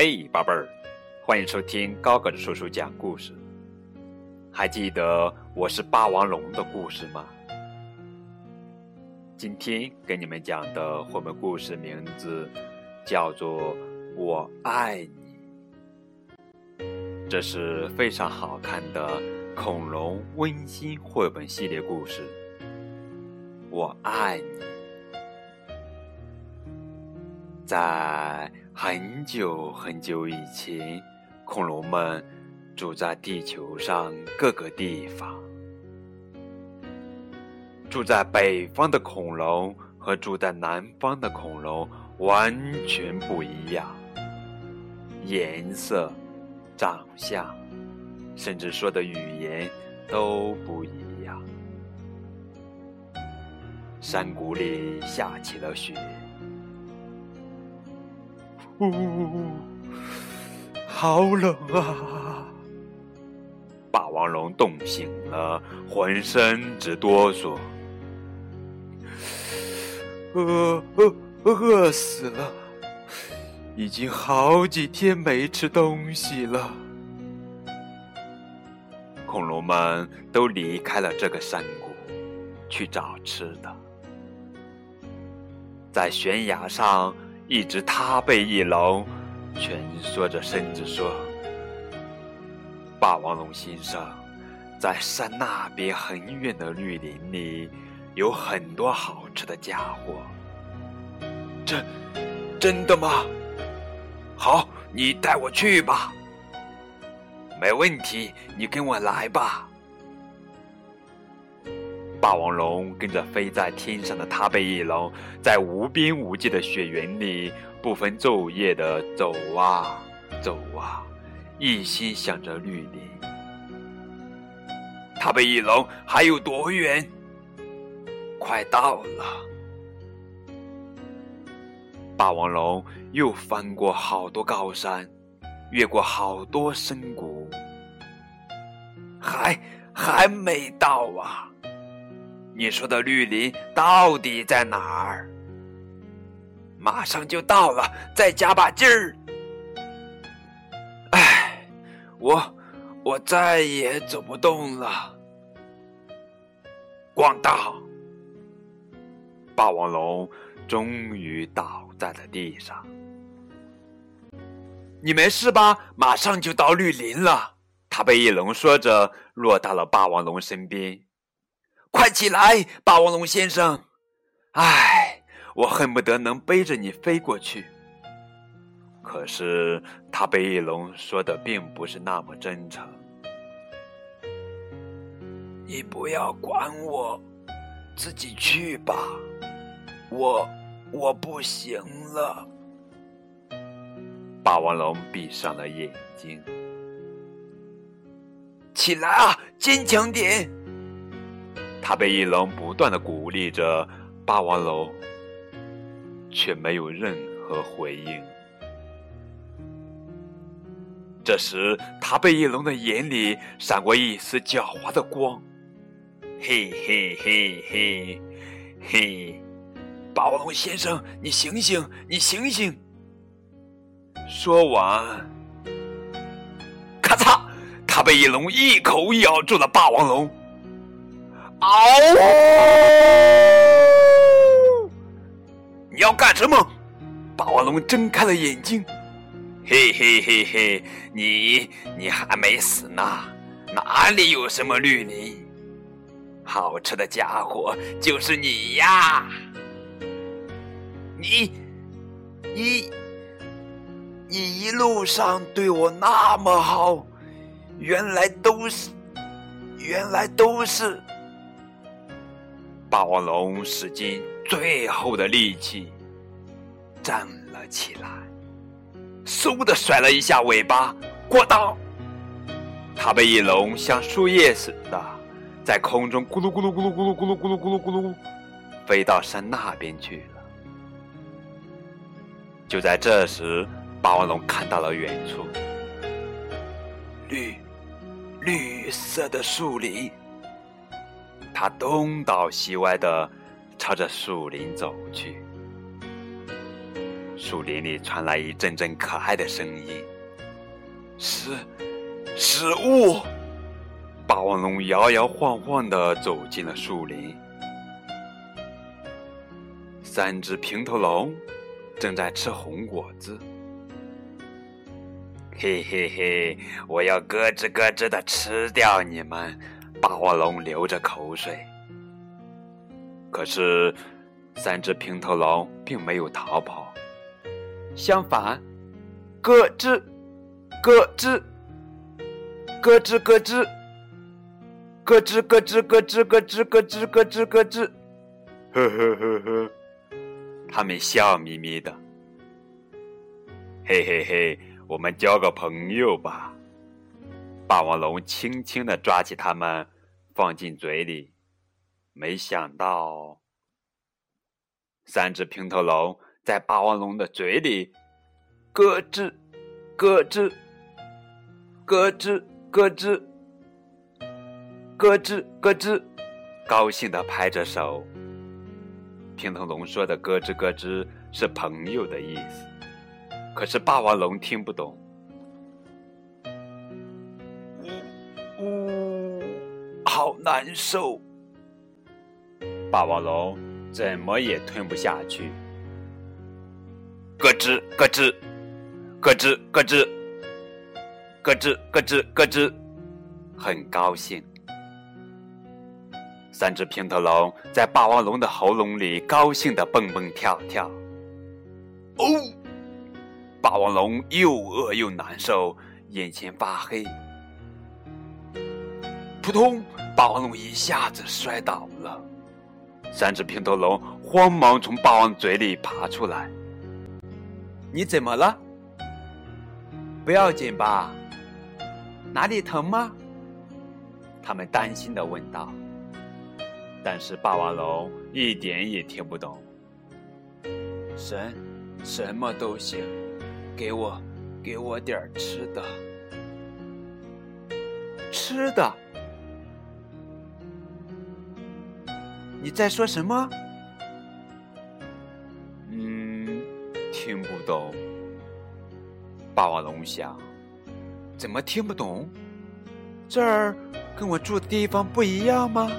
嘿，宝贝儿，欢迎收听高个子叔叔讲故事。还记得我是霸王龙的故事吗？今天给你们讲的绘本故事名字叫做《我爱你》，这是非常好看的恐龙温馨绘本系列故事。我爱你，在很久很久以前，恐龙们住在地球上各个地方。住在北方的恐龙和住在南方的恐龙完全不一样，颜色、长相，甚至说的语言都不一样。山谷里下起了雪，呜，好冷啊！霸王龙冻醒了，浑身直哆嗦。饿饿饿死了，已经好几天没吃东西了。恐龙们都离开了这个山谷，去找吃的。在悬崖上，一只踏背翼龙蜷缩着身子说：“霸王龙先生，在山那边很远的绿林里。”有很多好吃的家伙，真真的吗？好，你带我去吧。没问题，你跟我来吧。霸王龙跟着飞在天上的踏背翼龙，在无边无际的雪原里不分昼夜的走啊走啊，一心想着绿林。踏背翼龙还有多远？快到了！霸王龙又翻过好多高山，越过好多深谷，还还没到啊！你说的绿林到底在哪儿？马上就到了，再加把劲儿！哎，我我再也走不动了！咣当！霸王龙终于倒在了地上。你没事吧？马上就到绿林了。他被翼龙说着，落到了霸王龙身边。快起来，霸王龙先生！唉，我恨不得能背着你飞过去。可是，他被翼龙说的并不是那么真诚。你不要管我，自己去吧。我我不行了。霸王龙闭上了眼睛。起来啊，坚强点！他被翼龙不断的鼓励着，霸王龙却没有任何回应。这时，他被翼龙的眼里闪过一丝狡猾的光，嘿嘿嘿嘿嘿。霸王龙先生，你醒醒，你醒醒！说完，咔嚓，他被翼龙一口咬住了霸王龙。嗷！你要干什么？霸王龙睁开了眼睛。嘿嘿嘿嘿，你你还没死呢，哪里有什么绿林？好吃的家伙就是你呀！你，你，你一路上对我那么好，原来都是，原来都是。霸王龙使尽最后的力气，站了起来，嗖的甩了一下尾巴，过当！它被翼龙像树叶似的，在空中咕噜咕噜咕噜咕噜咕噜咕噜咕噜咕噜，飞到山那边去了。就在这时，霸王龙看到了远处绿绿色的树林。他东倒西歪的朝着树林走去。树林里传来一阵阵可爱的声音。食食物。霸王龙摇摇晃晃的走进了树林。三只平头龙正在吃红果子。嘿嘿嘿，我要咯吱咯吱的吃掉你们！霸王龙流着口水。可是，三只平头龙并没有逃跑，相反，咯吱，咯吱，咯吱咯吱，咯吱咯吱咯吱咯吱咯吱咯吱咯吱，呵呵呵呵，他们笑眯眯的。嘿嘿嘿，我们交个朋友吧。霸王龙轻轻地抓起它们，放进嘴里。没想到，三只平头龙在霸王龙的嘴里咯吱咯吱咯吱咯吱咯吱咯吱，高兴的拍着手。平头龙说的“咯吱咯吱”是朋友的意思，可是霸王龙听不懂。好难受。霸王龙怎么也吞不下去，咯吱咯吱，咯吱咯吱，咯吱咯吱咯吱，很高兴。三只平头龙在霸王龙的喉咙里高兴的蹦蹦跳跳。哦，霸王龙又饿又难受，眼前发黑。扑通，霸王龙一下子摔倒了。三只平头龙慌忙从霸王嘴里爬出来。你怎么了？不要紧吧？哪里疼吗？他们担心的问道。但是霸王龙一点也听不懂。什，什么都行，给我，给我点吃的。吃的。你在说什么？嗯，听不懂。霸王龙想，怎么听不懂？这儿跟我住的地方不一样吗？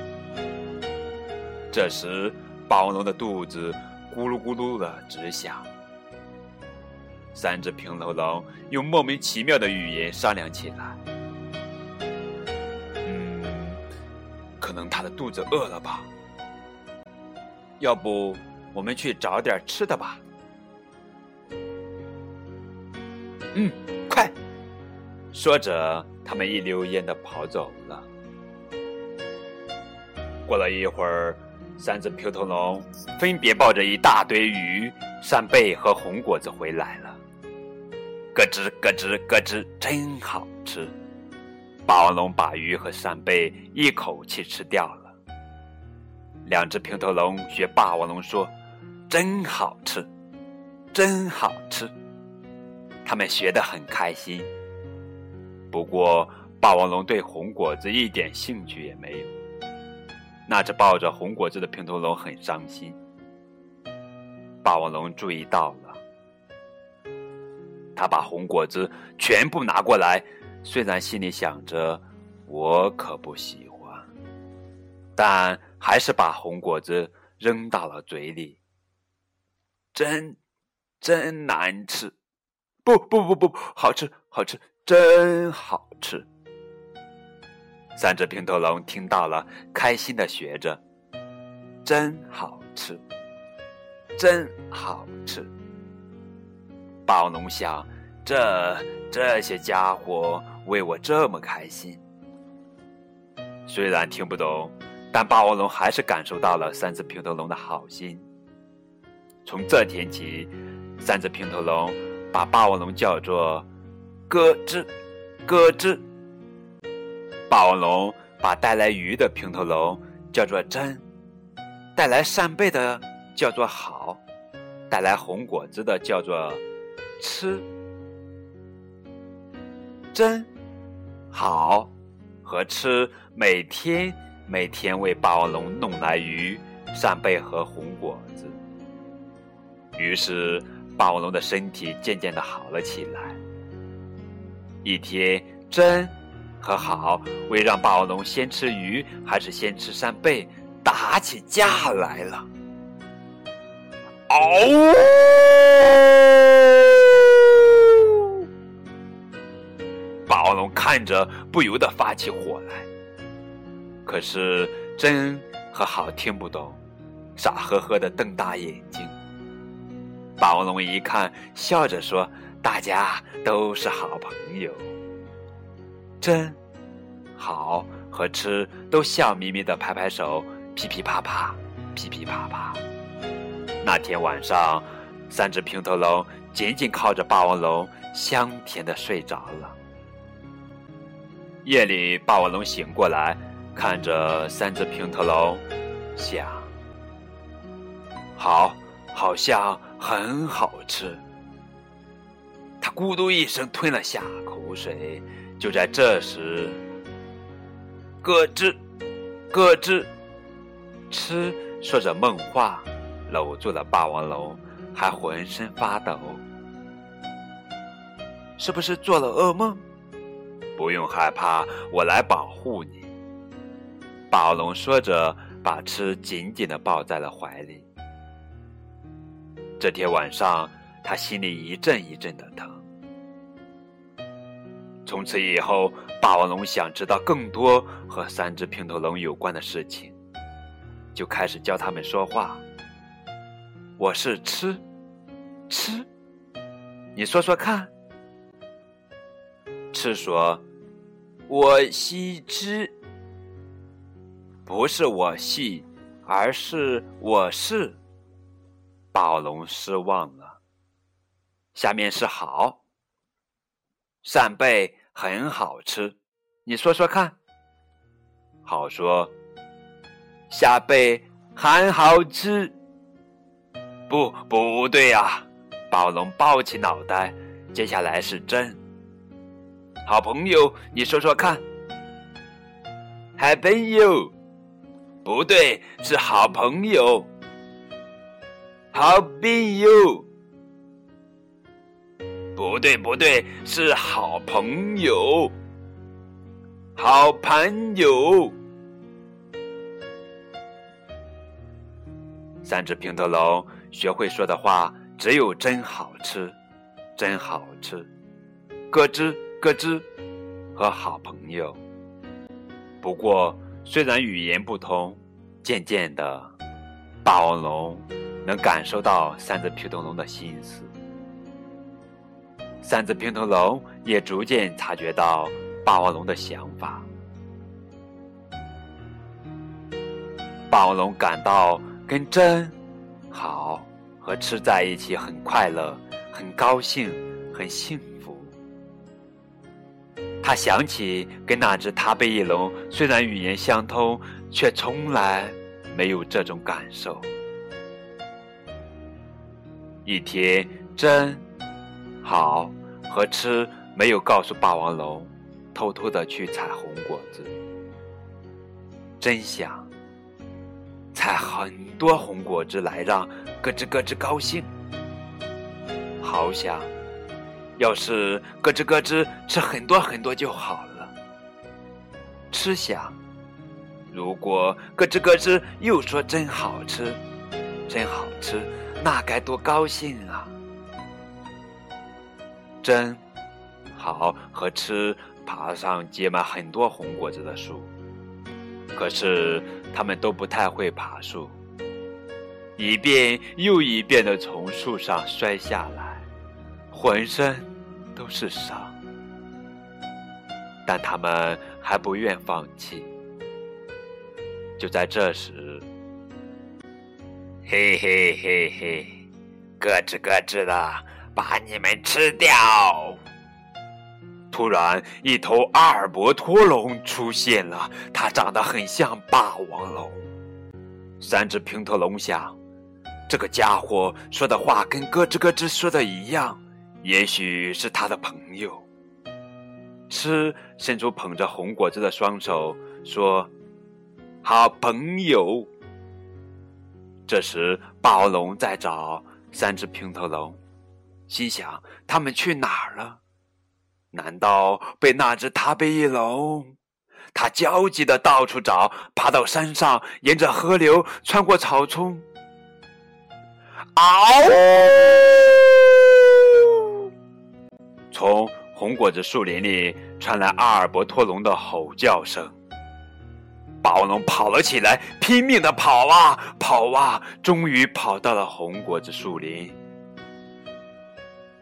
这时，霸王龙的肚子咕噜咕噜的直响。三只平头龙用莫名其妙的语言商量起来。嗯，可能他的肚子饿了吧。要不，我们去找点吃的吧。嗯，快！说着，他们一溜烟的跑走了。过了一会儿，三只平头龙分别抱着一大堆鱼、扇贝和红果子回来了。咯吱咯吱咯吱，真好吃！霸王龙把鱼和扇贝一口气吃掉了。两只平头龙学霸王龙说：“真好吃，真好吃。”他们学得很开心。不过，霸王龙对红果子一点兴趣也没有。那只抱着红果子的平头龙很伤心。霸王龙注意到了，他把红果子全部拿过来，虽然心里想着：“我可不喜欢。”但。还是把红果子扔到了嘴里，真，真难吃！不不不不，好吃好吃，真好吃！三只平头龙听到了，开心的学着：“真好吃，真好吃！”宝龙想：这这些家伙为我这么开心，虽然听不懂。但霸王龙还是感受到了三只平头龙的好心。从这天起，三只平头龙把霸王龙叫做“咯吱，咯吱”。霸王龙把带来鱼的平头龙叫做“真”，带来扇贝的叫做“好”，带来红果子的叫做“吃”。真，好，和吃每天。每天为霸王龙弄来鱼、扇贝和红果子。于是，霸王龙的身体渐渐的好了起来。一天，真和好为让霸王龙先吃鱼还是先吃扇贝打起架来了。嗷！霸王龙看着不由得发起火来。可是真和好听不懂，傻呵呵的瞪大眼睛。霸王龙一看，笑着说：“大家都是好朋友。”真、好和吃都笑眯眯的拍拍手，噼噼啪啪，噼噼啪啪。那天晚上，三只平头龙紧紧靠着霸王龙，香甜的睡着了。夜里，霸王龙醒过来。看着三只平头龙，想，好，好像很好吃。他咕嘟一声吞了下口水。就在这时，咯吱，咯吱，吃说着梦话，搂住了霸王龙，还浑身发抖。是不是做了噩梦？不用害怕，我来保护你。霸王龙说着，把吃紧紧的抱在了怀里。这天晚上，他心里一阵一阵的疼。从此以后，霸王龙想知道更多和三只平头龙有关的事情，就开始教他们说话。我是吃，吃，你说说看。吃说，我吸吃。不是我系，而是我是。宝龙失望了。下面是好，扇贝很好吃，你说说看。好说，下贝很好吃。不，不对呀！宝龙抱起脑袋。接下来是真，好朋友，你说说看。好朋友。不对，是好朋友。好朋友，不对不对，是好朋友。好朋友，三只平头龙学会说的话只有“真好吃，真好吃”，咯吱咯吱和好朋友。不过。虽然语言不通，渐渐的，霸王龙能感受到三只平头龙的心思。三只平头龙也逐渐察觉到霸王龙的想法。霸王龙感到跟真好和吃在一起很快乐，很高兴，很幸福。他想起跟那只塔贝翼龙，虽然语言相通，却从来没有这种感受。一天，真好和吃没有告诉霸王龙，偷偷的去采红果子。真想采很多红果子来让咯吱咯吱高兴，好想。要是咯吱咯吱吃很多很多就好了。吃想，如果咯吱咯吱又说真好吃，真好吃，那该多高兴啊！真好和吃爬上结满很多红果子的树，可是他们都不太会爬树，一遍又一遍的从树上摔下来，浑身。都是伤，但他们还不愿放弃。就在这时，嘿嘿嘿嘿，咯吱咯吱的把你们吃掉！突然，一头阿尔伯托龙出现了，它长得很像霸王龙。三只平头龙想，这个家伙说的话跟咯吱咯吱说的一样。也许是他的朋友。吃伸出捧着红果子的双手，说：“好朋友。”这时，霸王龙在找三只平头龙，心想他们去哪儿了？难道被那只大背翼龙？他焦急的到处找，爬到山上，沿着河流，穿过草丛。嗷！从红果子树林里传来阿尔伯托龙的吼叫声。霸王龙跑了起来，拼命的跑啊跑啊，终于跑到了红果子树林。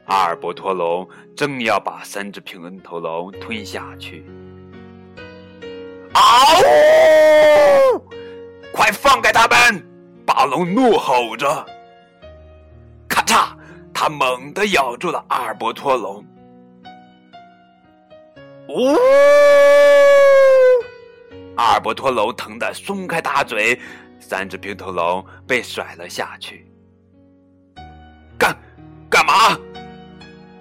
阿尔伯托龙正要把三只平头龙吞下去，嗷！快放开他们！霸王龙怒吼着。咔嚓，他猛地咬住了阿尔伯托龙。呜！阿尔伯托龙疼得松开大嘴，三只平头龙被甩了下去。干，干嘛？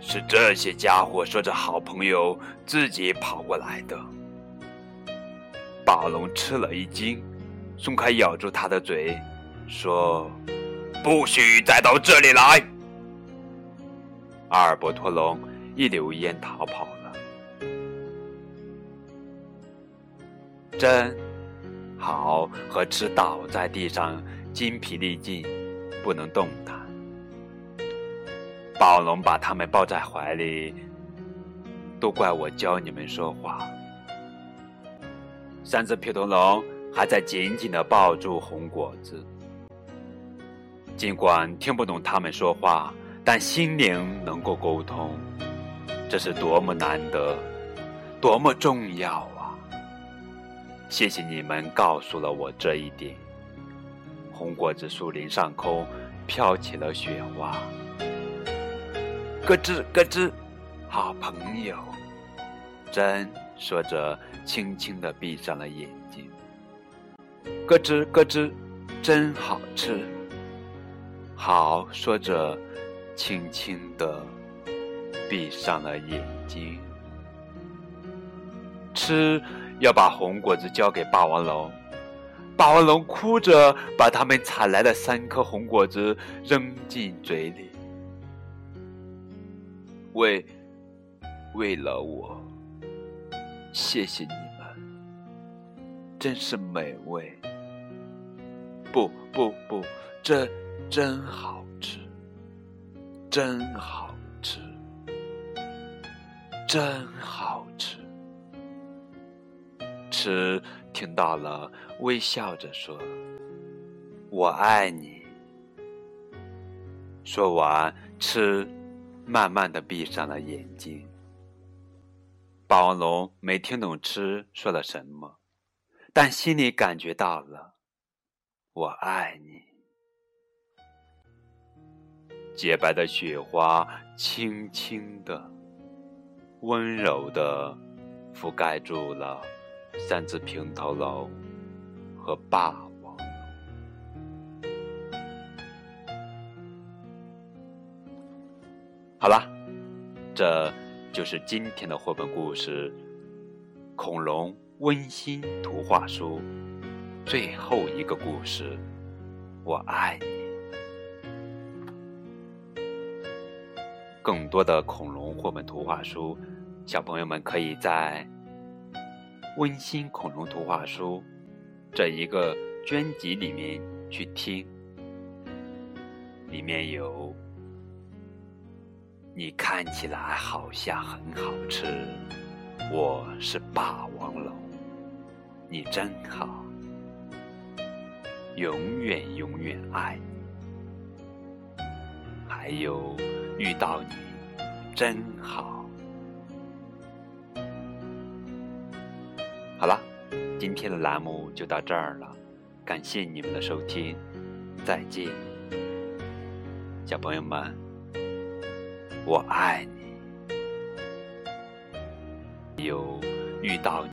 是这些家伙说着好朋友自己跑过来的。霸龙吃了一惊，松开咬住他的嘴，说：“不许再到这里来！”阿尔伯托龙一溜烟逃跑真好和吃倒在地上，筋疲力尽，不能动弹。暴龙把他们抱在怀里，都怪我教你们说话。三只皮头龙还在紧紧的抱住红果子，尽管听不懂他们说话，但心灵能够沟通，这是多么难得，多么重要！谢谢你们告诉了我这一点。红果子树林上空飘起了雪花。咯吱咯吱，好朋友，真说着，轻轻的闭上了眼睛。咯吱咯吱，真好吃。好说着，轻轻的闭上了眼睛。吃，要把红果子交给霸王龙。霸王龙哭着把他们采来的三颗红果子扔进嘴里。为，为了我，谢谢你们，真是美味。不不不，这真好吃，真好吃，真好吃。吃听到了，微笑着说：“我爱你。”说完，吃。慢慢的闭上了眼睛。霸王龙没听懂吃说了什么，但心里感觉到了“我爱你”。洁白的雪花轻轻的、温柔的覆盖住了三只平头龙和霸王龙。好了，这就是今天的绘本故事《恐龙温馨图画书》最后一个故事。我爱你。更多的恐龙绘本图画书，小朋友们可以在“温馨恐龙图画书”这一个专辑里面去听，里面有。你看起来好像很好吃，我是霸王龙，你真好，永远永远爱。还有遇到你真。好今天的栏目就到这儿了，感谢你们的收听，再见，小朋友们。我爱你，有遇到。